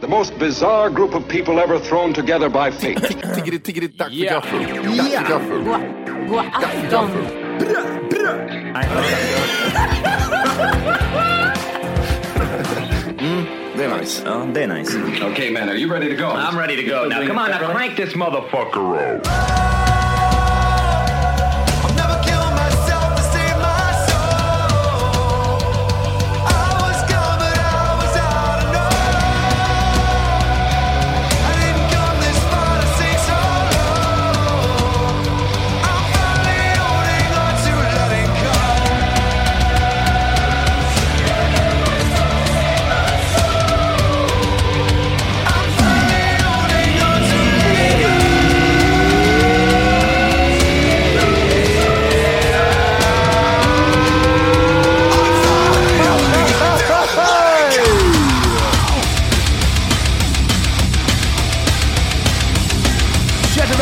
The most bizarre group of people ever thrown together by fate. Tiggeri, tiggeri, dack för Ja. gaffel. Dack för gaffel. God, god afton. Mm, det är nice. Ja, det är nice. okay, man, are you ready to go? I'm ready to go. Now, come on, now crank this motherfucker up.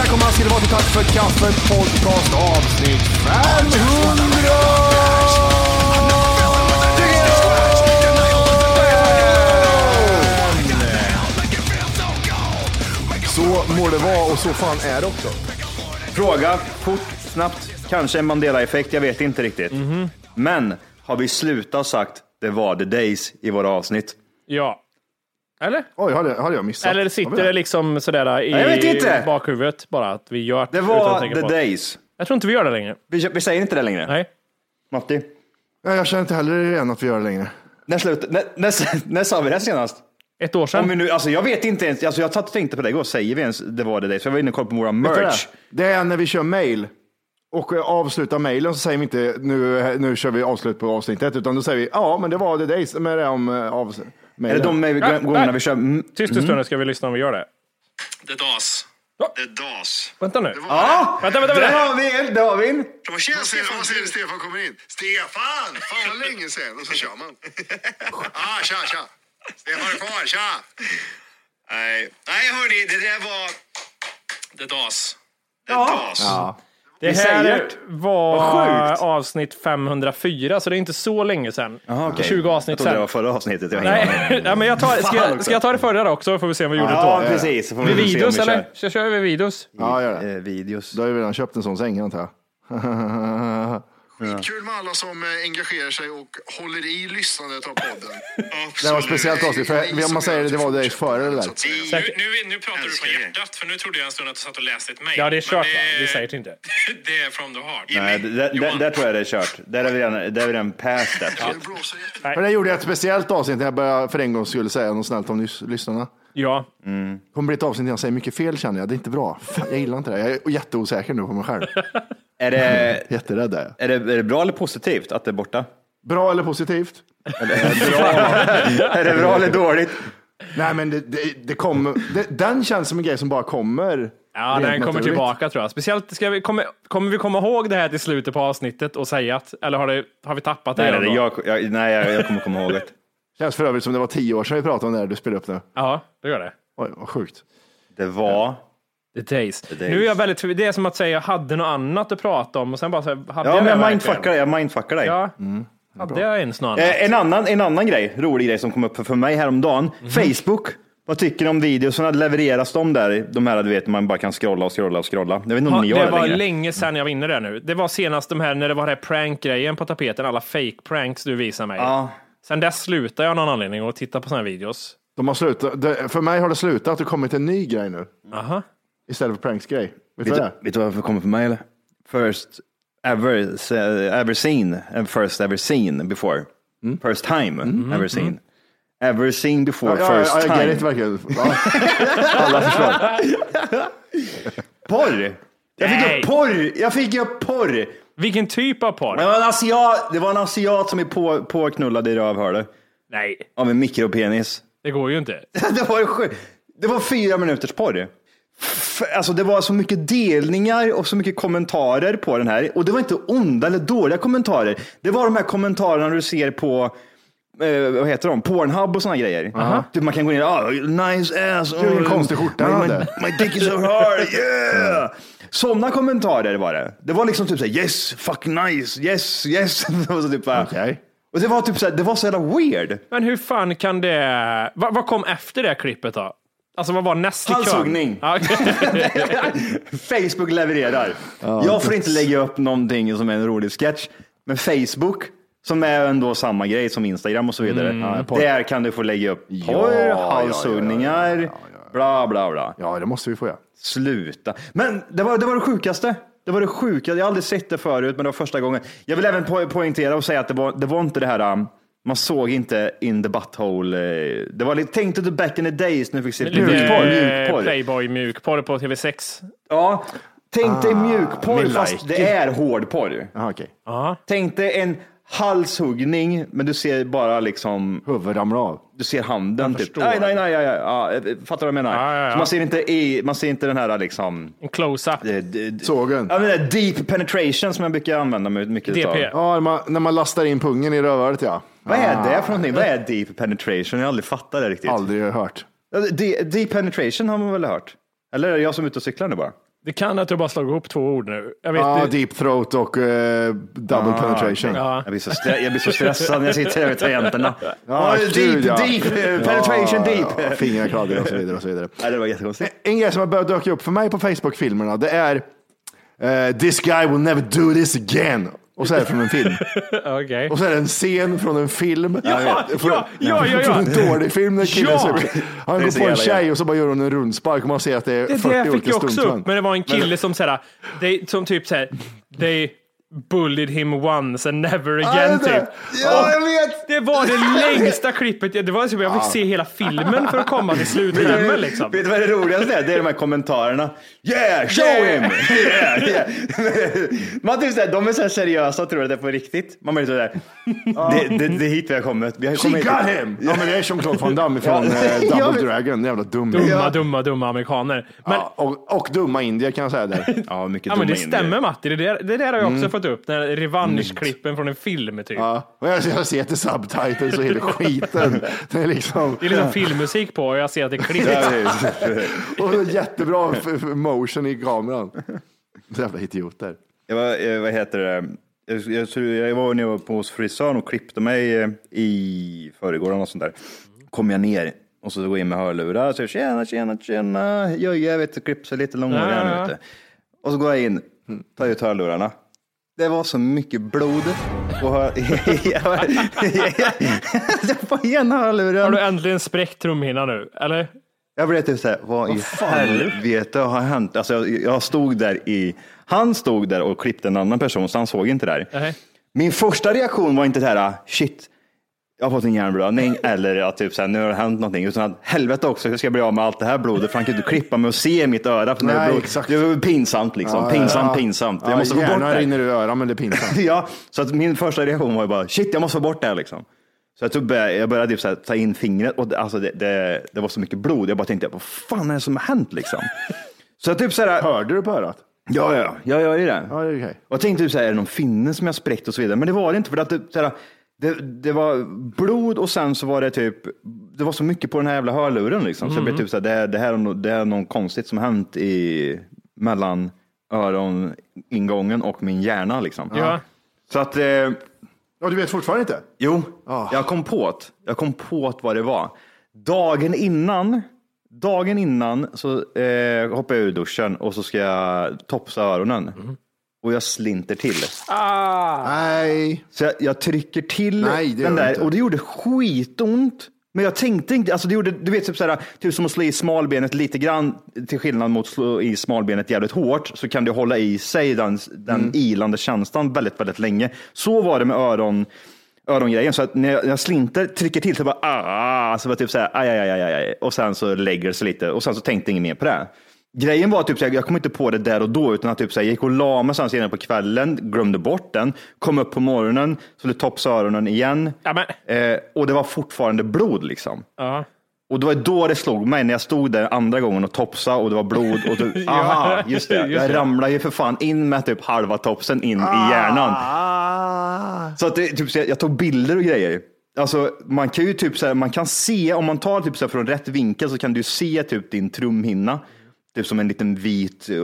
Välkomna ska det vara till Tack för kaffet podcast avsnitt 500! Så må det vara och så fan är det också. Fråga, fort, snabbt. Kanske en Mandela-effekt, jag vet inte riktigt. Mhm. Men har vi slutat sagt det var the days i våra avsnitt? Ja. Eller? Oj, hade, hade jag missat? Eller sitter det liksom sådär i Jag vet inte. bakhuvudet bara att vi gör Det utan att var tänka the på det? days. Jag tror inte vi gör det längre. Vi, vi säger inte det längre. Nej. Matti, Ja, jag känner inte heller igen att vi gör det längre. när, slut, när, när, när sa vi det senast? Ett år sedan. Om vi nu, alltså jag vet inte ens, alltså jag satt och tänkte på det igår, säger vi ens det var the days? För jag var inne och kollade på våra merch. Det Det är när vi kör mail och eh, avslutar mailen så säger vi inte nu, nu kör vi avslut på avsnittet utan då säger vi ja men det var the days med det om eh, det de gångerna vi kör? Mm. Tyst en stund ska vi lyssna om vi gör det. Det DAS. Ja. Det DAS. Vänta nu. Ja, Vänta, vänta, där vänta. har vi en, där har vi en. Vad säger Stefan kommer in? Stefan! Fan vad länge sedan. Och så kör man. ah, tja, tja. Stefan är kvar, tja. Nej, nej hörni, det där var... Det DAS. Det DAS. Ja. Det Vi här säger var avsnitt 504, så det är inte så länge sedan. Aha, okej. 20 avsnitt Jag trodde det sedan. var förra avsnittet. Jag. Nej, ja, men jag tar, ska, jag, ska jag ta det förra då också, får vi se om vi gjorde Ja, det då. precis. Så får vi om videos vi eller? kör. Så kör vi videos. ja, gör det. Eh, videos. Du har ju redan köpt en sån säng antar jag. Skitkul med alla som eh, engagerar sig och håller i lyssnandet av podden. Det var ett speciellt avsnitt, för om man säger det, det var det före det där. Säkert. Nu, nu pratar du från hjärtat, för nu trodde jag en stund att du satt och läste ett mejl. Ja, det är kört Men va? Vi säger det inte. Det är from the heart. Nej, där, tror jag det är kört. Där är vi redan, där är vi redan past that. Det jätte- För det gjorde jag ett speciellt avsnitt när jag började för en gång skulle säga något snällt om lys- lyssnarna. Ja, Det kommer bli ett avsnitt där jag säger mycket fel känner jag. Det är inte bra. Fan, jag gillar inte det. Jag är jätteosäker nu på mig själv. Är det, Jätterädd är jag. är, det, är det bra eller positivt att det är borta? Bra eller positivt? Är det bra eller dåligt? Nej, men det, det, det kommer. Det, den känns som en grej som bara kommer. ja den kommer naturligt. tillbaka tror jag. Speciellt, ska vi, kommer, kommer vi komma ihåg det här till slutet på avsnittet och säga att, eller har, det, har vi tappat det? Nej, nej, jag, jag, nej jag, jag kommer komma ihåg det. Känns för övrigt som det var tio år sedan vi pratade om det här du spelade upp nu. Ja, det gör det. Oj, vad sjukt. Det var... The days. days. Nu är jag väldigt. Det är som att säga jag hade något annat att prata om och sen bara så här, hade Ja, men det jag mindfuckar. Jag mindfuckar dig. Ja, hade jag ens något annat? Eh, en, annan, en annan grej, rolig grej som kom upp för, för mig häromdagen. Mhm. Facebook. Vad tycker ni om videorna? Levereras de där? De här du vet, man bara kan scrolla och scrolla och scrolla. Jag vet inte om Ja, ni gör det det var längre. länge sedan jag var inne där nu. Det var senast de här när det var den här prank-grejen på tapeten, alla fake pranks du visade mig. Ja. Sen dess slutade jag av någon anledning att titta på sådana videos. De har slutat, det, för mig har det slutat och kommit en ny grej nu. Aha. Istället för pranksgrej. Vet Vet vad vet du varför det kommer för mig eller? First ever, ever seen, first ever seen before. First time ever seen. Ever seen before, Mm. Ja, ja, first ja, jag it time. verkligen. Ja. Alla förstår. Porr! Jag fick Nej. upp porr! Jag fick upp porr! Vilken typ av porr? Det var en asiat, det var en asiat som är på, påknullad i rövhålet Nej, av en mikropenis. det går ju inte. Det var, det var fyra minuters porr. Alltså det var så mycket delningar och så mycket kommentarer på den här. Och det var inte onda eller dåliga kommentarer. Det var de här kommentarerna du ser på eh, vad heter de? Pornhub och såna grejer. Typ man kan gå in och ah, nice ass. Gud, vilken oh, konstig skjorta my, hade." my, my dick is so hard, yeah. Sådana kommentarer var det. Det var liksom typ såhär, yes, fucking nice, yes, yes. och, så typ, Okej. och det var typ såhär, det var så jävla weird. Men hur fan kan det... Vad, vad kom efter det klippet då? Alltså vad var näst i kön? Halshuggning. Ja, Facebook levererar. jag får inte lägga upp någonting som är en rolig sketch, men Facebook, som är ändå samma grej som Instagram och så vidare, där kan du få lägga upp porr, ja, ja, halshuggningar, bla bla bla. Ja, det måste vi få göra. Sluta. Men det var, det var det sjukaste. Det var det sjuka. Jag har aldrig sett det förut, men det var första gången. Jag vill även po poängtera och säga att det var, det var inte det här, um, man såg inte in the butthole. eh, Det var lite, tänkte du back in the days när du fick se mjukporr? eh, mjukporr. Playboy mjukporr på TV6. Ja, tänk dig mjukporr me fast like. det är hårdporr. Aha, okej. Tänk dig en halshuggning, men du ser bara liksom, Huvudet ramlar av. du ser handen. Typ. förstår. Nej, nej, nej, ja, ja, ja. eh, Fattar du vad jag menar? Ja, ja, ja. Så man ser inte, i, man ser inte den här liksom, En close-up. eh, Sågen. Ja, men det deep penetration som jag brukar använda mig mycket DP. utav. Ja, när man, när man lastar in pungen i rövhålet ja. Vad är det för någonting? Vad är deep penetration? Jag har aldrig fattat det riktigt. Aldrig hört. Deep penetration har man väl hört? Eller är det jag som är ute och cyklar nu bara? Det kan att du bara slagit ihop två ord nu. Jag vet Ja, inte. deep throat och eh, double penetration. Ja. Jag blir så, jag blir så stressad när jag sitter där med tangenterna. Ja, deep, gud, ja. deep, penetration Ja, deep. ja, Fingrar kladdiga och så vidare. Och så vidare. Nej, det var jättekonstigt. En grej som har börjat dyka upp för mig på Facebook-filmerna, det är eh, This guy will never do this again. Och så är det från en film. Okej. Och så är det en scen från en film. Ja, Från- ja, ja, ja, Från en dålig film när killen Ja. Han Det går på en tjej och så bara gör hon en rundspark och man ser att det är Det 40 där fick olika jag också upp, men det var en kille som såhär, they, som typ såhär, they bullied him once and never again det är det. typ. Ja, jag vet. Det var det längsta klippet, det var som jag fick se hela filmen för att komma till slutklämmen liksom. Vet du vad det roligaste är? Det är de här kommentarerna. Yeah, show him! Yeah, yeah. Man typ såhär, de är så här seriösa och tror att det är på riktigt. Man blir sådär, det, det, det är hit vi har kommit. Vi har She kommit got him! Ja men det är Jean-Claude Van Damme från eh, Double Dragon, jävla dum. Dumma, dumma, dumma amerikaner. Men, Ja, och, och dumma indier kan jag säga där. Ja, mycket ja, men det dumma indier. stämmer Matti, det där, det där har jag också fått upp. Den här revanschklippen från en film typ. Ja. Och jag, jag ser till subtitles och hela skiten. Det är liksom, Det är liksom filmmusik på och jag ser att det är klipp. Och jättebra motion i kameran. Jävla idioter. Jag var, vad heter det? Jag, jag, jag var nere på hos frisören och klippte mig eh, i förrgår och sånt där. Kom jag ner och så går jag in med hörlurar och säger tjena, tjena, tjena. Jag, jag vet, klipper sig lite långhårig Ja, här nu. Och så går jag in, tar ut hörlurarna. Det var så mycket blod. Och hör, på ena Har hörluren. du äntligen spräckt trumhinnan nu? Eller? Jag blev typ såhär, vad i helvete har hänt? Alltså jag, jag stod där i, han stod där och klippte en annan person så han såg inte där. Nej. Min första reaktion var inte det här, shit, jag har fått en hjärnblödning eller att typ så här, nu har det hänt någonting. Utan att helvete också, hur ska jag bli av med allt det här blodet? För han kan inte klippa mig och se mitt öra. För det, är Nej, blod. exakt. det var pinsamt liksom. pinsamt, pinsamt. Jag måste få bort det. rinner ur öronen men det är pinsamt. Ja, så att min första reaktion var ju bara, shit, jag måste få bort det här liksom. Så jag, tog, började- jag började typ så här, ta in fingret och det, alltså det, det, det var så mycket blod. Jag bara tänkte, vad fan är det som har hänt liksom? Så jag typ så här, Hörde du på örat? ja, ja, jag gör ju det. Ja, det är okej. Och jag tänkte typ så här, är det någon finne som jag spräckt och så vidare. Men det var det inte, för att det, så här, det, det var blod och sen så var det typ, det var så mycket på den här jävla hörluren liksom. Så jag blev typ så här, det, det, här är no, det är något konstigt som hänt i, mellan öroningången och min hjärna liksom. Ja. Så att, eh, Ja, du vet fortfarande inte? jo, jag kom på det. Jag kom på det vad det var. Dagen innan, dagen innan så eh, hoppade jag ur duschen och så ska jag topsa öronen. Och jag slinter till. Nej. Så jag, jag trycker till Nej, den där inte. och det gjorde skitont. Men jag tänkte inte, alltså det gjorde, du vet typ såhär, typ som att slå i smalbenet lite grann, till skillnad mot att slå i smalbenet jävligt hårt, så kan du hålla i sig den, den Mm. ilande känslan väldigt, väldigt länge. Så var det med öron, örongrejen, så att när jag, när jag slinter, trycker till så bara, ah, så var det typ såhär, aj, aj, aj, aj, aj, och sen så lägger det sig lite och sen så tänkte jag inget mer på det. Grejen var typ, jag kom inte på det där och då, utan att typ, jag gick och la mig sen senare på kvällen, glömde bort den, kom upp på morgonen, skulle topsa öronen igen Ja, eh, och det var fortfarande blod liksom. ja. Och det var då det slog mig när jag stod där andra gången och topsa och det var blod. Och typ, aha, just det. just Jag ramlade ju för fan in med typ halva topsen in i hjärnan. Ah. Så att det, typ, så jag, jag tog bilder och grejer. Alltså, man kan ju typ så man kan se, om man tar typ så från rätt vinkel så kan du se typ din trumhinna. Typ som en liten vit eh,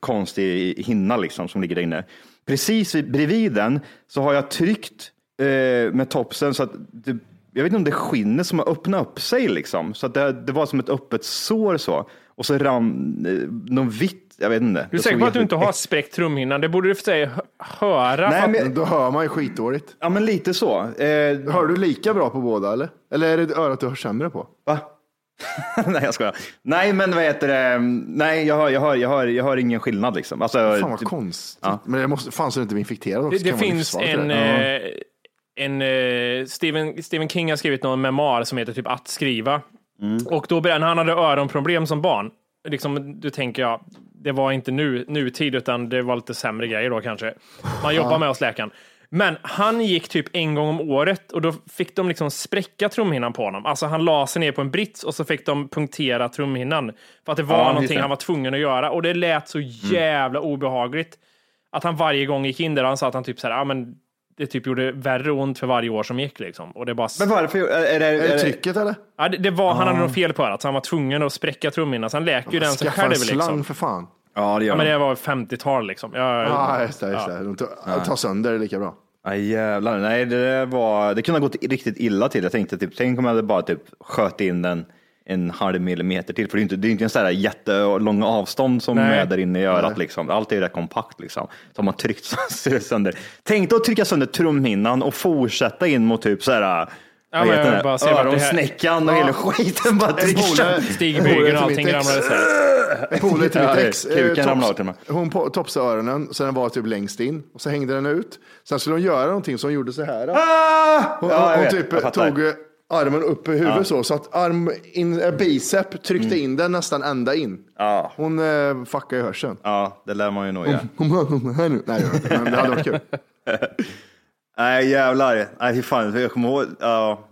konstig hinna liksom som ligger där inne. Precis vid- bredvid den så har jag tryckt eh, med topsen så att det, jag vet inte om det är skinnet som har öppnat upp sig liksom. Så att det, det var som ett öppet sår så. Och så rann eh, någon vitt, jag vet inte. Du är säker på att du inte har spräckt trumhinnan? Det borde du för sig hö- höra. Nej, men, Då hör man ju skitdåligt. ja, men lite så. Eh, Hör du lika bra på båda eller? Eller är det örat du hör sämre på? Va? nej, jag skojar. Nej, men vad heter det? Nej, jag hör, jag hör, jag hör, jag hör ingen skillnad liksom. Alltså, Fan vad typ- konstigt. Ja. Men det måste, fan så inte är infekterad också. Det, det finns en, det eh, en eh, Stephen, Stephen King har skrivit någon memoar som heter typ Att skriva. Mm. Och då berättade han hade öronproblem som barn. Liksom, du tänker jag, det var inte nu, nutid utan det var lite sämre grejer då kanske. Man jobbar med hos läkaren. Men han gick typ en gång om året och då fick de liksom spräcka trumhinnan på honom. Alltså han la sig ner på en brits och så fick de punktera trumhinnan. För att det var Ja, någonting det. Mm. han var tvungen att göra och det lät så jävla obehagligt. Att han varje gång gick in där han sa att han typ så här, ja men det typ gjorde värre ont för varje år som gick liksom. Och det bara... Men varför? Är, det- Är det trycket eller? Ja, det, det var, han hade nog fel på örat, så han var tvungen att spräcka trumhinnan. Så han läker ju den sig Skaffa själv en slang liksom. för fan. Ja, det gör Ja, men de. det var 50-tal liksom. Ja, Ja, just det. Just det. De tar, tar sönder det lika bra. Aj, jävlar. Nej, det, var, det kunde ha gått riktigt illa till. Jag tänkte typ, tänk om jag hade bara typ sköt in den en halv millimeter till. För det är inte, det är inte en sån här jättelånga avstånd som Nej. är där inne i örat. Liksom. Allt är rätt kompakt. Liksom. Så har man tryckt sönder. Tänk dig att trycka sönder trumhinnan och fortsätta in mot typ så här, Ja, men jag det? bara ser öronsnänkan och hela skiten bara sönder. Stigbygeln och allting ramlade isär. Polare till Ja, mitt ex. kuken eh, ramlade till mig. Hon topsade öronen så den var typ längst in och så hängde den ut. Sen skulle hon göra någonting så hon gjorde så här. Ah! Hon, Ja, hon vet. typ tog eh, armen upp i huvudet så, så att arm in, eh, bicep tryckte in den nästan ända in. Mm. Ja. Hon eh, fuckade i hörseln. Ja, det lär man ju nog göra. Hon bara, "Hon är här nu. Nej, men det hade varit kul. Nej jävlar. Nej fy fan, jag kommer ihåg. Ja.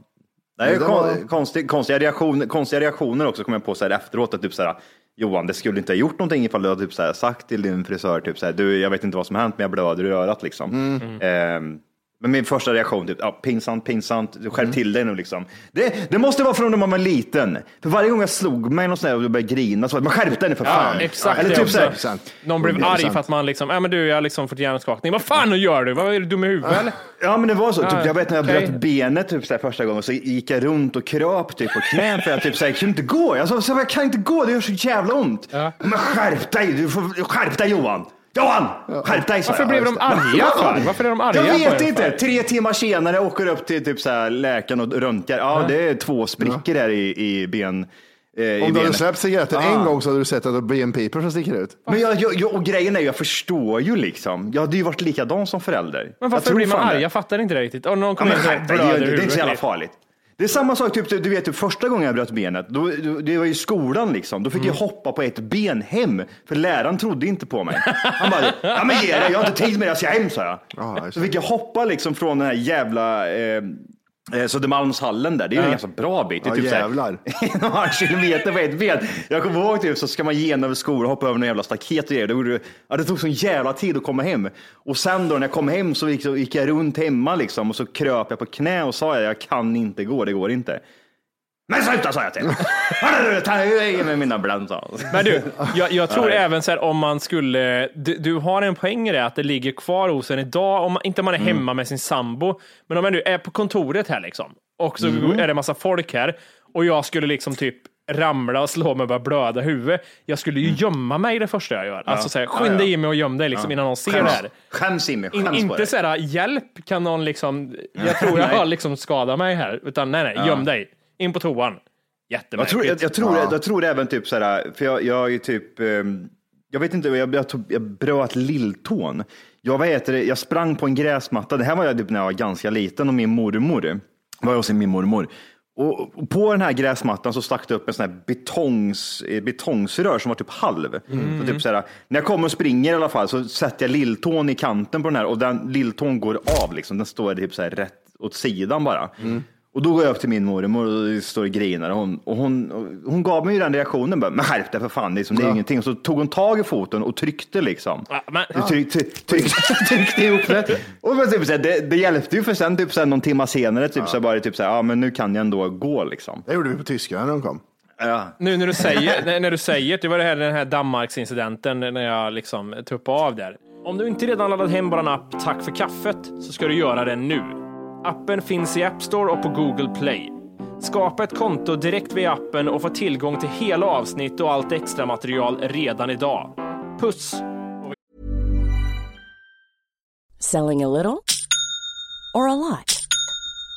Nej, det var- konstig, konstiga, reaktioner, konstiga reaktioner också kom jag på så här efteråt. Att typ så här, Johan, det skulle inte ha gjort någonting ifall du hade typ så här, sagt till din frisör, typ så här, du, jag vet inte vad som har hänt, men jag blöder i örat liksom. Mm. Ehm, men min första reaktion, typ, ja, pinsamt, pinsamt, du Mm. skärp till dig nu liksom. Det, det måste vara från när man var liten. För varje gång jag slog mig och började grina så var det, men skärp dig nu för fan. exakt Eller typ så här, också. 100%. Någon blev arg 100%. för att man liksom, ja men du, jag har liksom fått hjärnskakning. Vad fan gör du? Vad är du dum i huvudet eller? Ja men det var så. Typ, jag vet när jag okej. bröt benet typ, så här, första gången så gick jag runt och kröp typ, på knä för jag typ, så här, jag kunde inte gå. Jag sa jag kan inte gå, det gör så jävla ont. Men skärp dig, du får, skärp dig Johan. Johan! Skärp dig! Varför blev de arga för? Varför är de arga Jag vet en inte. Tre timmar senare åker upp till typ, så här, läkaren och röntgar. Ja, det är två sprickor där i, i ben. Eh, Om du hade släppt cigaretten en gång så hade du sett att det är benpipor som sticker ut. Men jag, jag, jag, och grejen är, jag förstår ju liksom. Jag hade ju varit likadan som förälder. Men varför blir man arg? Jag fattar inte det riktigt. Om någon Ja, kommer men in och det, blöder är- i det är inte så jävla farligt. Det är samma sak, typ, du vet, typ, första gången jag bröt benet, då, det var i skolan liksom. Då fick jag hoppa på ett ben hem, för läraren trodde inte på mig. Han bara, ja men ge dig, jag har inte tid med det, jag ska hem, sa jag. Ja, just så fick jag hoppa liksom från den här jävla eh, Södermalmshallen där, det är ju en ganska bra bit. Det är typ jävlar. en halv kilometer på ett ben. Jag kommer ihåg typ, så ska man ge över skolan och hoppa över någon jävla staket och grejer. Det, gjorde- ja, det tog sån jävla tid att komma hem. Och sen då när jag kom hem så gick, så gick jag runt hemma liksom och så kröp jag på knä och sa jag, jag kan inte gå, det går inte. Men sluta sa jag till ta ge mig mina sa han. Men du, jag, jag tror även så här om man skulle, du, du har en poäng i det att det ligger kvar hos en idag, om man, inte man är Mm. hemma med sin sambo, men om man nu är på kontoret här liksom, och så Mm. är det massa folk här, och jag skulle liksom typ ramla och slå mig och börja blöda huvudet. Jag skulle ju gömma mig det första jag gör. Alltså så här, skynda in mig och göm dig liksom, innan någon ser det här. Skäms Jimmy, In, skäms på inte dig. så här, hjälp, kan någon liksom, jag tror jag har liksom skadat mig här. Utan nej, nej, göm dig. In på toan. Jag Jättemärkligt. tror, jag, jag, tror, jag, tror även typ såhär, för jag, jag är ju typ, ehm, jag vet inte, jag, jag, jag bröt lilltån. Jag, vad heter det, jag sprang på en gräsmatta, det här var jag typ när jag var ganska liten och min mormor var jag hos min mormor. Och på den här gräsmattan så stack det upp en sån här betongs, eh, betongsrör som var typ halv. Så typ såhär, när jag kommer och springer i alla fall så sätter jag lilltån i kanten på den här och den lilltån går av liksom. Den står typ såhär rätt åt sidan bara. Och då går jag upp till min mormor och står och grinar och hon, och hon, och hon gav mig ju den reaktionen, bara, men skärp dig för fan, det är, som, det är ingenting. Och så tog hon tag i foten och tryckte liksom. Ja, men, Tryckte, tryckte, tryckte ihop det. Och men typ, det, det hjälpte ju för sen typ, så här, någon timme senare typ, så här, bara typ så här, ja men nu kan jag ändå gå liksom. Det gjorde vi på tyskarna när de kom. Ja. Nu när du säger, när, du säger, det var det här, den här Danmarksincidenten när jag liksom tuppade av där. Om du inte redan laddat hem vår app Tack för kaffet så ska du göra det nu. Appen finns i App Store och på Google Play. Skapa ett konto direkt via appen och få tillgång till hela avsnitt och allt extra material redan idag. Puss! Selling a little or a lot?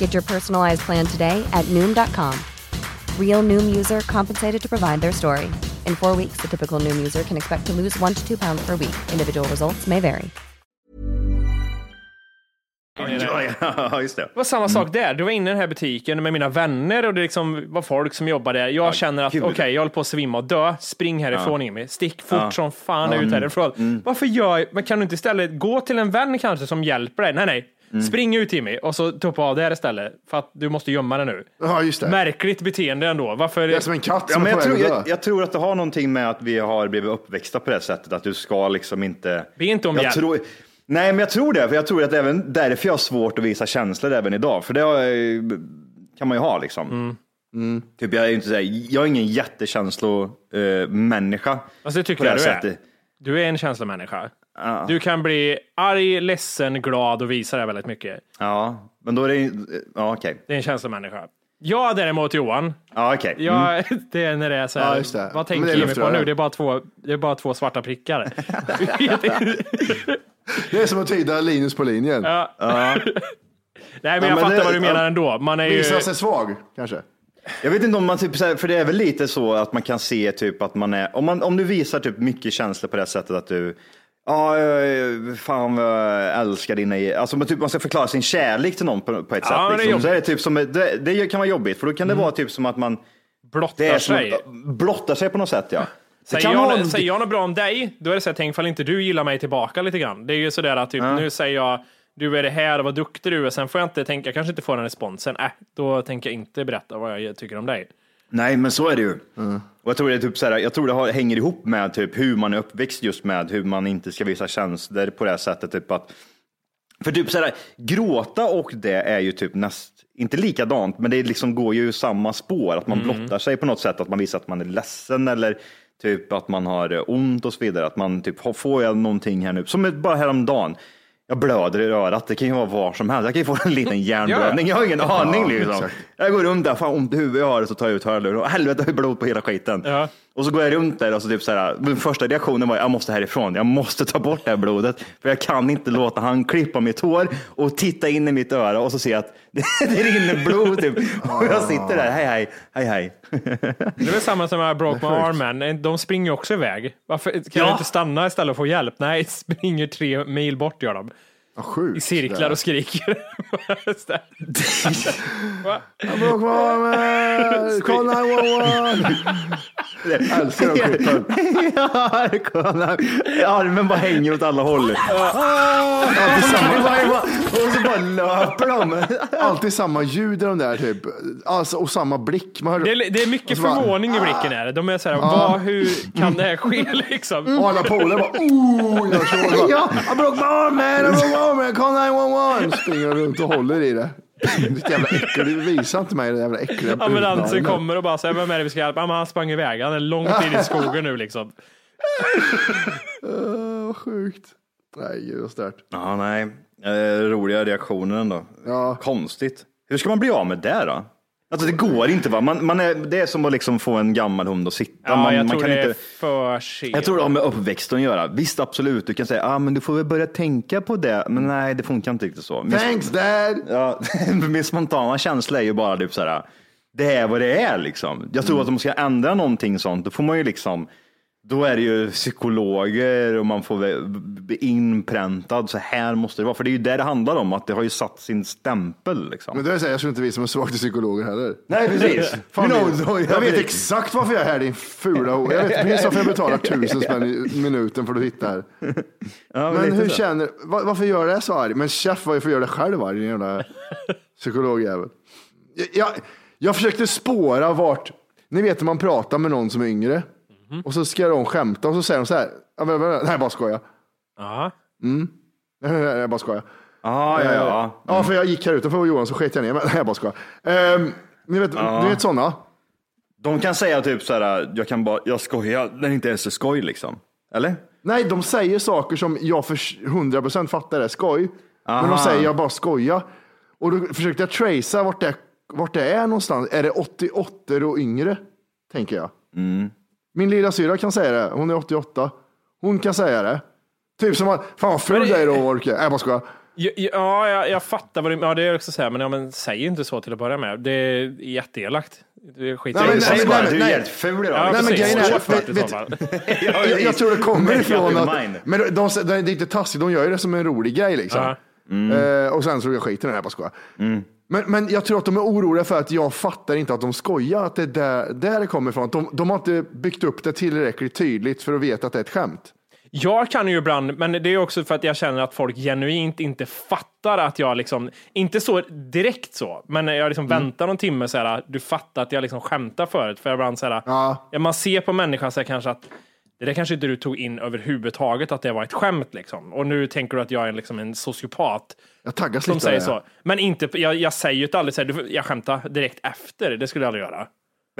Get your personalized plan today at Noom.com. Real Noom user compensated to provide their story. In four weeks, the typical Noom user can expect to lose one to two pounds per week. Individual results may vary. Ja, just det. Det var samma sak där. Du var inne i den här butiken med mina vänner och det liksom var folk som jobbade där. Jag känner att okej, jag håller på att svimma och dö. Spring härifrån Jimmy. Stick fort Ja. som fan ut härifrån. Varför gör jag, men kan du inte istället gå till en vän kanske som hjälper dig? Nej, nej. Spring ut Jimmy och så tuppa av det här istället. För att du måste gömma det nu. Ja, just det. Märkligt beteende ändå. Varför? Det är som en katt Ja, som men är jag, tror, jag, jag tror att det har någonting med att vi har blivit uppväxta på det sättet, att du ska liksom inte... Be inte om jag hjälp. tror, Nej, men jag tror det, för jag tror att även därför jag har svårt att visa känslor även idag, för det jag- kan man ju ha liksom. Mm. Typ, jag är inte så här, jag är ingen jättekänslomänniska. Eh, människa Alltså det tycker jag du är. sättet. Du är en känslomänniska. Du kan bli arg, ledsen, glad och visa det väldigt mycket. Ja, men då är det ja okej. Det är en känslomänniska. Jag däremot Johan, Ja, okej. Mm. jag, det är när det är så här, Ja, just det. vad Men tänker det är Jimmy på nu? Det är bara två, det är bara två svarta prickar. Det är som att tyda Linus på linjen. ja. Nej men Ja, jag men fattar det- vad du menar ja. ändå. Man är ju... Visa sig svag, kanske. Jag vet inte om man typ, för det är väl lite så att man kan se typ att man är, om, man, om du visar typ mycket känslor på det sättet att du, ja, eh, fan vad jag älskar dina, alltså man, typ, man ska förklara sin kärlek till någon på, på ett Ja, det är sätt. Liksom. Så är det, typ som, det, det kan vara jobbigt, för då kan det vara typ som att man blottar det sig. att, blottar sig på något sätt. Ja. Det Säger jag, vara- säger jag något bra om dig, då är det så här, tänk ifall inte du gillar mig tillbaka lite grann. Det är ju sådär att typ, nu säger jag, du är det här, vad duktig du är, sen får jag inte tänka, jag kanske inte får den responsen, äh, då tänker jag inte berätta vad jag tycker om dig. Nej, men så är det ju. Och jag tror det, är typ så här, jag tror det har, hänger ihop med typ hur man är uppväxt just med hur man inte ska visa känslor på det här sättet. Typ att, för typ så här, gråta och det är ju typ näst, inte likadant, men det liksom går ju samma spår. Att man blottar sig på något sätt, att man visar att man är ledsen eller typ att man har ont och så vidare. Att man typ, "Har- får jag någonting här nu? Som bara häromdagen. Jag blöder i örat, det kan ju vara var som helst. Jag kan ju få en liten hjärnblödning, jag har ingen aning. Liksom. Jag går runt där, fan ont i huvudet jag har, så tar jag ut hörluren och helvete jag har blod på hela skiten. Och så går jag runt där och så typ så här, min första reaktionen var jag måste härifrån, jag måste ta bort det här blodet. För jag kan inte låta han klippa mitt hår och titta in i mitt öra och så jag att det, det rinner blod. Typ. Och jag sitter där, hej hej, hej hej. Det är väl samma som jag broke my arm man. De springer också iväg. Varför kan Ja. du inte stanna istället och få hjälp? Nej, springer tre mil bort gör de. Sjukt. I cirklar och skriker. Jag broke my arm, call 911. Jag älskar de klippen. Ja, kolla. Armen bara hänger åt alla håll. Alltid samma, Och så bara löper de. alltid samma ljud i de där typ. Alltså, och samma blick. Man hör, Det är, det är mycket bara- förvåning i blicken. Här. De är så här, vad, hur kan det här ske liksom? och alla polare bara oh, jag så, bara, I broke my arm man, I broke my arm man, call 911. Springer runt och håller i det. Vilket jävla äckel, du visar inte mig det jävla äckliga Ambulansen brudbarnet. kommer och bara säger, vem är det vi ska hjälpa? Ja, men han sprang iväg, han är långt in i skogen nu liksom. Åh, vad sjukt. Nej, gud vad stört. Ja, nej. Eh, roliga reaktioner ändå. Ja. Konstigt. Hur ska man bli av med det då? Alltså det går inte va? Man, man är, det är som att liksom få en gammal hund att sitta. Ja, man, jag man tror kan det är inte... för sent. Jag tror det har med uppväxten att göra. Visst, absolut. Du kan säga, ah, men du får väl börja tänka på det. Men nej, det funkar inte riktigt så. Min, Thanks dad. ja, min spontana känsla är ju bara typ så här, det är vad det är liksom. Jag tror att om man ska ändra någonting sånt, då får man ju liksom, då är det ju psykologer och man får inpräntad. Så här måste det vara. För det är ju det det handlar om, att det har ju satt sin stämpel. Liksom. Men det vill säga, jag tror inte vi som är svaga till psykologer heller. Nej, precis. Fan, jag, då- jag vet exakt varför jag är här din fula ho- Jag vet precis varför jag betalar tusen spänn i minuten för att du hittar. Ja, Men lite hur så. känner, var, varför gör det så arg? Men chef, varför gör det själv arg, din jävla psykologjävel? Jag, jag, jag försökte spåra vart, ni vet när man pratar med någon som är yngre och så ska de skämta och så säger de så här, "Ja, men, men, nej bara skoja. Ja. Jag bara skojar. Ja, ja, ja. Ja, för jag gick här utanför Johan så sket jag ner mig. Nej, jag bara skojar. Um, ni vet, ni vet sådana? De kan säga typ så här, jag kan bara, jag skojar, när det inte ens är skoj liksom. Eller? Nej, de säger saker som jag för 100% fattar är skoj. Men Aha. de säger jag bara skoja. Och då försökte jag tracea vart det, vart det är någonstans. Är det 88 och yngre? Tänker jag. Mm. Min lilla syra kan säga det. Hon är 88. Hon kan säga det. Typ som att, fan vad ful du är då Orke. Nej, jag bara skojar. Ja, ja jag, jag fattar vad du Ja, det är också säga, men, ja, men säg inte så till att börja med. Det är jätteelakt. Skit Nej, men- Säg nej, bara, nej, du är nej. jävligt ful idag. Ja, Nej, men grejen är- Så vet- så. Jag, jag tror det kommer ifrån att, men de, de, det är inte taskigt, de gör ju det som en rolig grej liksom. Ja. Eh, och sen så jag skiter i det här, bara skojar. Men, men jag tror att de är oroliga för att jag fattar inte att de skojar, att det är där, där det kommer ifrån. De, de har inte byggt upp det tillräckligt tydligt för att veta att det är ett skämt. Jag kan ju ibland, men det är också för att jag känner att folk genuint inte fattar att jag liksom, inte så direkt så, men jag liksom Mm. väntar någon timme så här, du fattar att jag liksom skämtar förut, för ibland så här, Ja. man ser på människan så här, kanske att det där kanske inte du tog in överhuvudtaget att det var ett skämt liksom. Och nu tänker du att jag är liksom en sociopat Jag taggas som lite. säger så. Men inte, jag, jag säger ju inte aldrig så här, du- jag skämtar direkt efter, det skulle jag aldrig göra.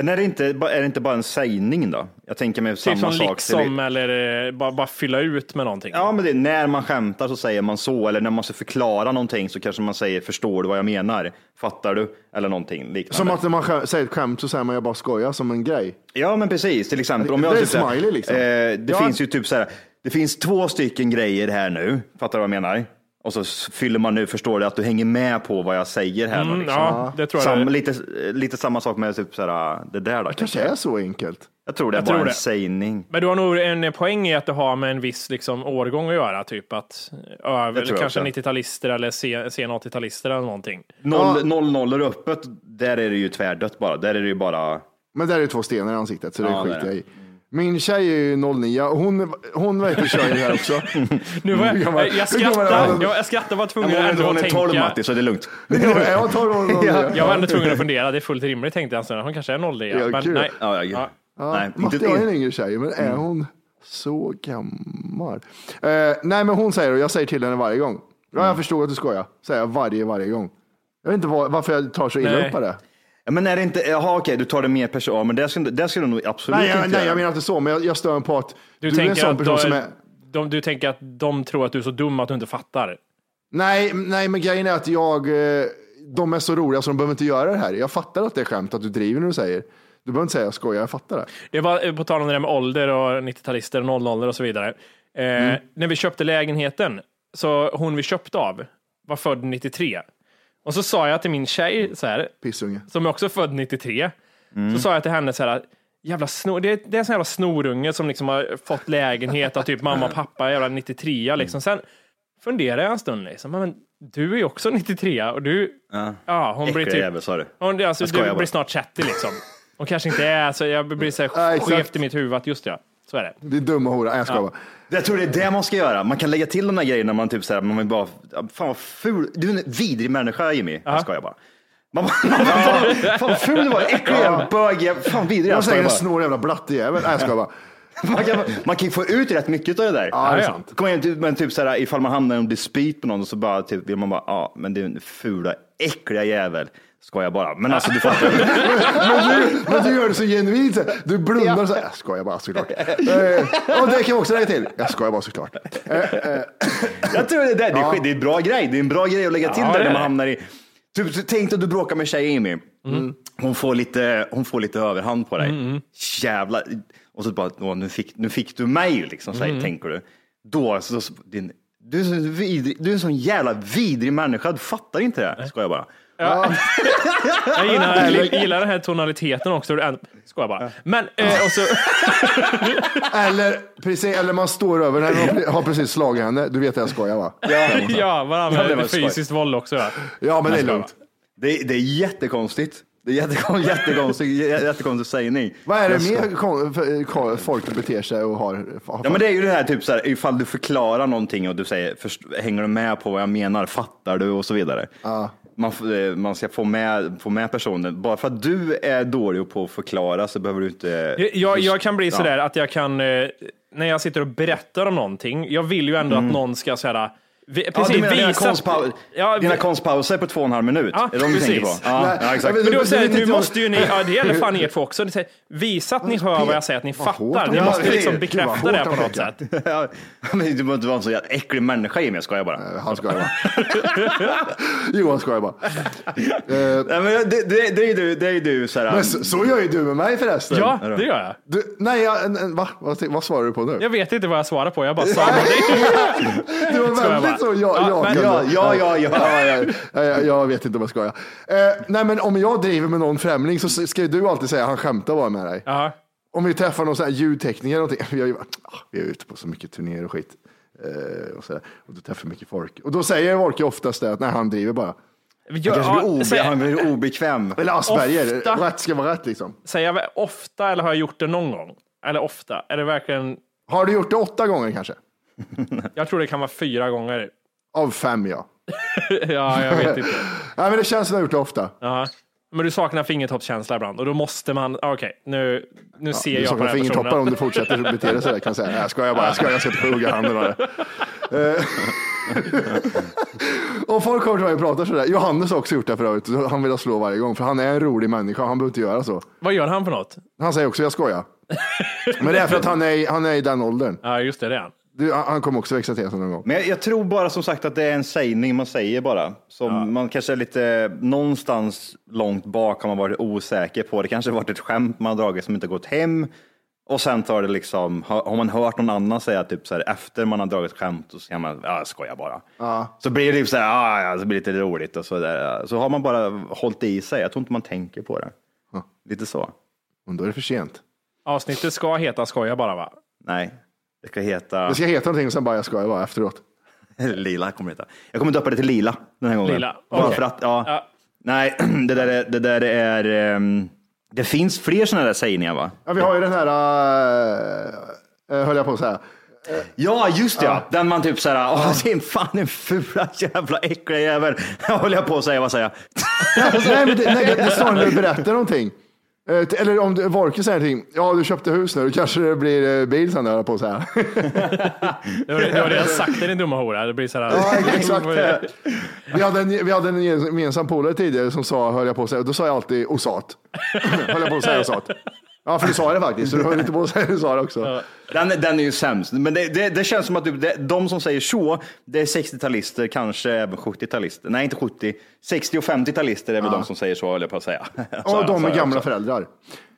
Men är det, inte, är det inte bara en sägning då? Jag tänker mig Typ samma som sak. liksom, eller eh, bara, bara fylla ut med någonting. Ja, men det, är när man skämtar så säger man så, eller när man ska förklara någonting så kanske man säger förstår du vad jag menar? Fattar du? Eller någonting liknande. Som att när man säger ett skämt så säger man jag bara skojar som en grej. Ja, men precis. Till exempel. Om jag Det är typ smiley, liksom. Eh, det Ja. finns ju typ så här, det finns två stycken grejer här nu. Fattar du vad jag menar? Och så fyller man nu, förstår du, att du hänger med på vad jag säger här. Mm, liksom. ja, det tror jag Sam, lite, lite samma sak med typ så här, det där då. Det kanske är så enkelt. Jag tror det är Jag bara tror en det. sägning. Men du har nog en poäng i att det har med en viss liksom, årgång att göra, typ att över, kanske också. 90-talister eller sen, sen 80-talister eller någonting. Noll, noll nollor öppet, där är det ju tvärdött bara. Där är det ju bara... Men där är det två stenar i ansiktet så det Ja, det skiter är jag i. Min tjej är ju 09 och hon, hon vet att kör ju det här också. Nu var Mm, jag, man- jag, skrattar, jag, jag skrattar var tvungen Hon är, ändå hon att är 12 tänka. Matti, så det är lugnt. Jag har 12 år 09. Jag var ändå tvungen att fundera, det är fullt rimligt tänkte jag. Hon kanske är 0 Ja, men kul. nej. Ja, ja, Ja. Ja, Nej, Matte inte- har en yngre tjej, men är hon så gammal? Eh, nej, men hon säger och jag säger till henne varje gång. Ja, jag förstod att du skojar, säger jag varje, varje gång. Jag vet inte var, varför jag tar så illa Nej. upp av det. Ja, Men är det inte, jaha okej, du tar det mer personligt, ja, men det ska, det ska du nog absolut Nej, jag, inte nej, jag menar inte så, men jag, jag stör mig på att Du, du, är en tänker sån att person de, som är... de, du tänker att de tror att du är så dum att du inte fattar. Nej, nej, men grejen är att jag, eh, de är så roliga så de behöver inte göra det här. Jag fattar att det är skämt att du driver när du säger. Du behöver inte säga jag skojar, jag fattar det. Det var eh, på tal om det där med ålder och 90-talister och 00 och så vidare. Eh, Mm. När vi köpte lägenheten, så hon vi köpte av var född 93. Och så sa jag till min tjej, så här, Pissunge. som är också född 93, Mm. så sa jag till henne så här, jävla snor, det, är, det är en sån jävla snorunge som liksom har fått lägenhet av typ mamma och pappa, jävla 93 liksom. Sen funderade jag en stund liksom, men du är ju också 93 och du, Ja. hon blir Äckliga typ, jävel sa du. hon, alltså, Jag skojar du bara. blir snart 30 liksom. Hon kanske inte är, så jag blir så Ja, här exakt. skevt i mitt huvud att just ja, så är det. Din dumma hora. Nej, jag skojar bara. Jag tror det är det man ska göra. Man kan lägga till de där grejerna man typ såhär, man vill bara, fan vad ful, du är en vidrig människa Jimmy. Jag skojar bara. Man, man, man, fan, fan vad ful du var, äcklig jävla bög, jävla- fan vidrig. Jag Jag skojar en bara. jävla blattejävel. Nej, jag skojar bara. Man kan, man kan ju få ut rätt mycket av det där. Ja, det är sant. Kom igen, typ, men typ såhär, ifall man hamnar i en dispyt med någon så bara, typ, vill man bara, ja, men du är en fula, äckliga jävel. Skojar bara. Men alltså du fattar. Men du, men du gör det så genuint. så. Du blundar och så här, jag skojar bara såklart. Eh, och det kan vi också lägga till. Jag skojar bara såklart. Eh, eh, Jag tror det, där, det, är, det är en bra grej. Det är en bra grej att lägga till Ja, där när är man hamnar i... Typ, tänk att du bråkar med tjej Amy. Mm. Hon, får lite, hon får lite överhand på dig. Jävlar. Och så bara, åh, nu, fick, nu fick du mig, liksom, så här, Mm. tänker du. Då, så, din, du, är så vidrig, du är en sån jävla vidrig människa. Du fattar inte det. Ska jag bara. Jag gillar, jag gillar den här tonaliteten också. Skojar bara. Men, eh, och så, eller, precis, eller man står över när man har precis slagit henne. Du vet att jag skojar va? ja, man Ja, använder det var lite skoj. fysiskt våld också. Ja. Ja, men det är lugnt. Det, det är jättekonstigt. Det är jättekonstigt, jättekonstigt, jättekonstig sägning. Vad är det mer folk beter sig och har? har Ja men det är ju det här typ så här, ifall du förklarar någonting och du säger, först, hänger du med på vad jag menar, fattar du och så vidare. Man, eh, man ska få med, få med personen. Bara för att du är dålig på att förklara så behöver du inte... Jag, jag kan bli Ja. sådär att jag kan, eh, när jag sitter och berättar om någonting, jag vill ju ändå att någon ska säga vi, Ja, precis, du menar dina, konstpau- Ja, dina vi- konstpauser på två och en halv minut? Ja, är det de du precis. tänker på? Ja, Nej, ja exakt. Men då säger vet nu måste ju ni, ja det gäller fan er två också, säger, visa att ni hör vad jag säger, att ni fattar. Ni måste liksom bekräfta det på något sätt. Ja, men du behöver inte vara en så jävla äcklig människa Jimmy, jag skojar bara. Han skojar bara. Johan skojar bara. Eh, Nej, men det, det, det är ju du, det är ju du så här, Men så, så gör ju du med mig förresten. Ja, det gör jag. Du, nej, jag, en- en- va? Vad, vad svarar du på nu? Jag vet inte vad jag svarar på, jag bara sa någonting. Du var väldigt så ja, Ja, ja, men- Ja, ja, ja, ja. ja, ja, ja, jag vet inte om jag skojar. Eh, nej, men om jag driver med någon främling så ska ju du alltid säga han skämtar bara med dig. Ja. Om vi träffar någon sån här ljudtekniker eller någonting. Vi, har ju, ah, vi är ute på så mycket turnéer och skit. Eh, och, så där, och du träffar mycket folk. Och då säger folk oftast det att nej, han driver bara. Jag, Han kanske blir, obe, säg- han blir obekväm. Eller Asperger. Ofta. Rätt ska vara rätt liksom. Säger jag ofta eller har jag gjort det någon gång? Eller ofta? Är det verkligen, Har du gjort det åtta gånger kanske? jag tror det kan vara fyra gånger. Av fem ja. Ja, jag vet inte. Nej, men det känns som jag har gjort det ofta. Ja. Men du saknar fingertoppskänsla ibland och då måste man, okej, nu, nu ser Du jag på den här fingertoppar personen. om du fortsätter bete dig sådär kan jag säga. Nej, Jag skojar bara, jag skojar, jag ska inte hugga handen av det. Eh, Och folk kommer till mig och pratar sådär. Johannes har också gjort det förut. Han vill ha slå varje gång, för han är en rolig människa. Han behöver inte göra så. Vad gör han för något? Han säger också, jag skojar. Men det är för att han är, han är i den åldern. Ja, just det, det är han. Du, han kommer också växa till sig någon gång. Men jag, jag tror bara som sagt att det är en sägning man säger bara. Som man kanske är lite, någonstans långt bak har man varit osäker på. Det kanske har varit ett skämt man har dragit som inte gått hem. Och sen tar det liksom, har, har man hört någon annan säga typ så här efter man har dragit skämt och så kan man, ja jag skojar bara. Så blir det typ så här, ah, ja, så blir det lite roligt och så där. Så har man bara hållit i sig. Jag tror inte man tänker på det. Lite så. Men då är det för sent. Avsnittet ska heta Skoja bara va? Nej, det ska heta... Det ska heta någonting och sen bara, jag skojar bara efteråt. Lila kommer det heta. Jag kommer döpa det till Lila den här gången. Lila, Bara okej. för att, ja. Ja. Nej, det där är, det där är ehm, det finns fler sådana där sägningar va? Ja, vi har ju den här, äh, äh, höll jag på att säga. Ja, just det, ja. Den man typ såhär, åh, det är fan en fula jävla äckliga jävel. Jag håller jag på att säga, vad säger jag? nej, men det, nej, det, det står när du berättar någonting. Eh, Eller om du, Vorke säger någonting, ja du köpte hus nu, kanske det blir eh, bil sen, höll jag på att säga. Du har, du har redan sagt det din dumma hora. Det blir så här, Ja, exakt. Vi hade, en, vi hade en gemensam polare tidigare som sa, höll jag på att säga, då sa jag alltid osat. höll jag på att säga osat. Ja, för du sa det faktiskt. Så du höll inte på att säga du sa det också. Den, den är ju sämst. Men det, det, det känns som att du, det, de som säger så, det är 60-talister, kanske även 70-talister. Nej, inte 70. 60 och 50-talister är väl de som säger så, höll jag på att säga. Och de med Så- gamla så- föräldrar.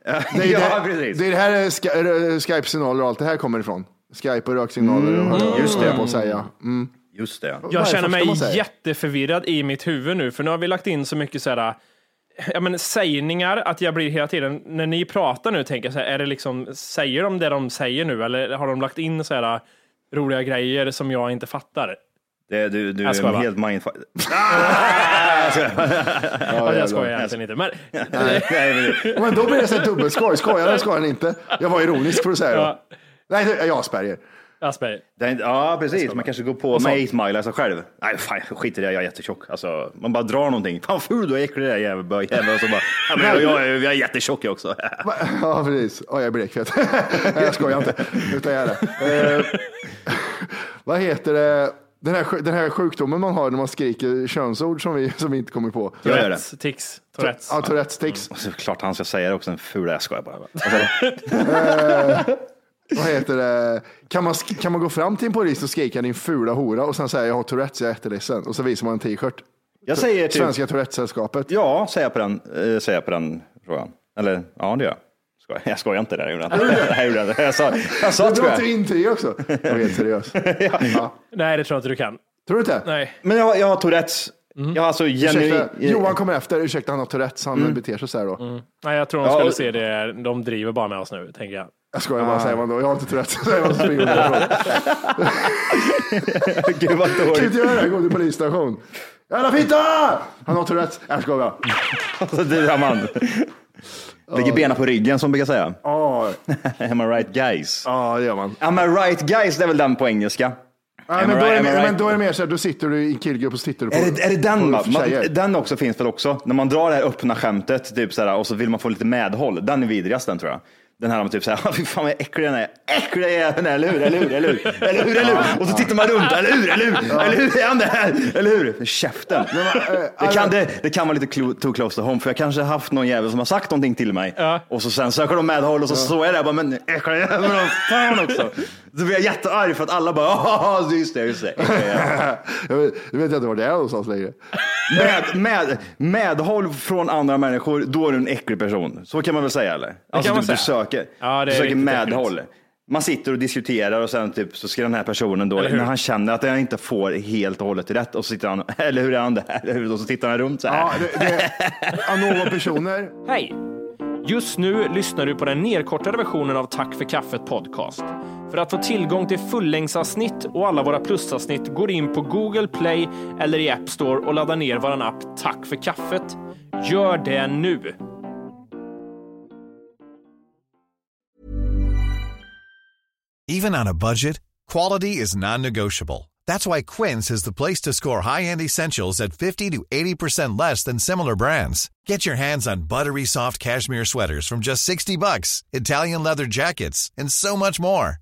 Det är, Ja, precis. det är det här Sky- Skype-signaler och allt det här kommer ifrån. Skype och röksignaler. och, just det. på att säga. Mm. Just det. Jag känner mig jätteförvirrad i mitt huvud nu, för nu har vi lagt in så mycket sådär, ja, men sägningar att jag blir hela tiden, när ni pratar nu, tänker jag så här, är det liksom, säger de det de säger nu, eller har de lagt in så här roliga grejer som jag inte fattar? Det, du du Jag är helt mindfuck. Ja, jag skojar egentligen inte, men Nej, nej, men- Men då blir det så här dubbelskoj. Skojar eller skojar han inte? Jag var ironisk får du säga då. Ja. Nej, det jag Asperger. Asperger. inte- Ja, precis. Man kanske går på Och med sånt. 8 mile sig själv. Nej, fan, jag skiter i det. Jag är jättetjock. Alltså, man bara drar någonting. Fan ful du är, äcklig du är jävel. Och så bara, ja, men jag, jag, är- jag är jättetjock jag också. Ja, precis. Ja, jag är blekfet. Nej, jag skojar inte. Utan jag är det. Eh, vad heter det? Den här, den här sjukdomen man har när man skriker könsord som vi, som vi inte kommer på. Tourettes, tics, Tourettes. Ja, Tourettes tics. Och så klart han ska säga det också, en ful jag skojar bara. Vad heter det? Kan man, kan man gå fram till en polis och skrika din fula hora och sen säga jag har Tourettes, jag är jätteledsen. Och så visar man en t-shirt. Jag säger typ, Svenska Tourettesällskapet. ja, säger jag på den, eh, säger jag på den frågan. Eller, ja det gör jag. Skojar. Jag skojar inte, det gjorde jag inte. Jag gjorde inte. Jag sa, jag sa Du tror jag. intyg också. Jag är helt seriös. Ja. Nej, det tror jag inte du kan. Tror du inte? Nej. Men jag, jag har Tourettes. Jag har alltså genuin... Johan kommer efter. Ursäkta, han har Tourettes. Han beter sig så här då. Nej, jag tror de Ja, skulle och- se det. De driver bara med oss nu, tänker jag. Jag skojar bara, säger man då. Jag har inte Tourettes. Säger man så springer man därifrån. Gud vad Kan dåligt. inte göra det. Gå till polisstation. Jävla fitta! Han har Tourettes. Jag skojar bara. Alltså, det är man. Lägger benen på ryggen som brukar säga. Ja, Am I right guys? ja, det gör man. Am I right guys, det är väl den på engelska. Nej, men, då är det, I men då är det mer så här, då sitter du i en killgrupp och så tittar du på Är det, är det den? Man, den också finns väl också? När man drar det här öppna skämtet typ såhär, och så vill man få lite medhåll. Den är vidrigast den tror jag. Den här om typ såhär, fy fan vad äcklig den är. Äcklig är eller hur? Eller hur? Eller hur? Eller hur? Eller hur? Och så tittar man runt, eller hur? Eller hur? Eller hur är han det här? Eller hur? Käften. Det kan, det, det kan vara lite too close to home, för jag kanske har haft någon jävel som har sagt någonting till mig. Ja. Och så sen söker de medhåll och så, så är det. Jag bara, men äcklig jävel, fan också. Så blir jag jättearg för att alla bara, ja just det, just det. Jag, vet, jag vet inte var det är någonstans längre. Med, med, medhåll från andra människor, då är du en äcklig person. Så kan man väl säga eller? Alltså man du, säga. du söker, Ja, det du är söker medhåll. Man sitter och diskuterar och sen typ, så ska den här personen då, när han känner att han inte får helt och hållet rätt, och så sitter han, eller hur är han hur? Och så tittar han runt så här. Ja, det, det, någon personer. Hej! Just nu lyssnar du på den nedkortade versionen av Tack för kaffet podcast. För att få tillgång till fullängdsavsnitt och alla våra plusavsnitt går in på Google Play eller i App Store och laddar ner vår app Tack för kaffet. Gör det nu! Even on a budget, quality is non-negotiable. That's why Quince is the place to score high-end essentials at 50 to 80% less than similar brands. Get your hands on buttery soft cashmere sweaters from just 60 bucks, Italian leather jackets, and so much more.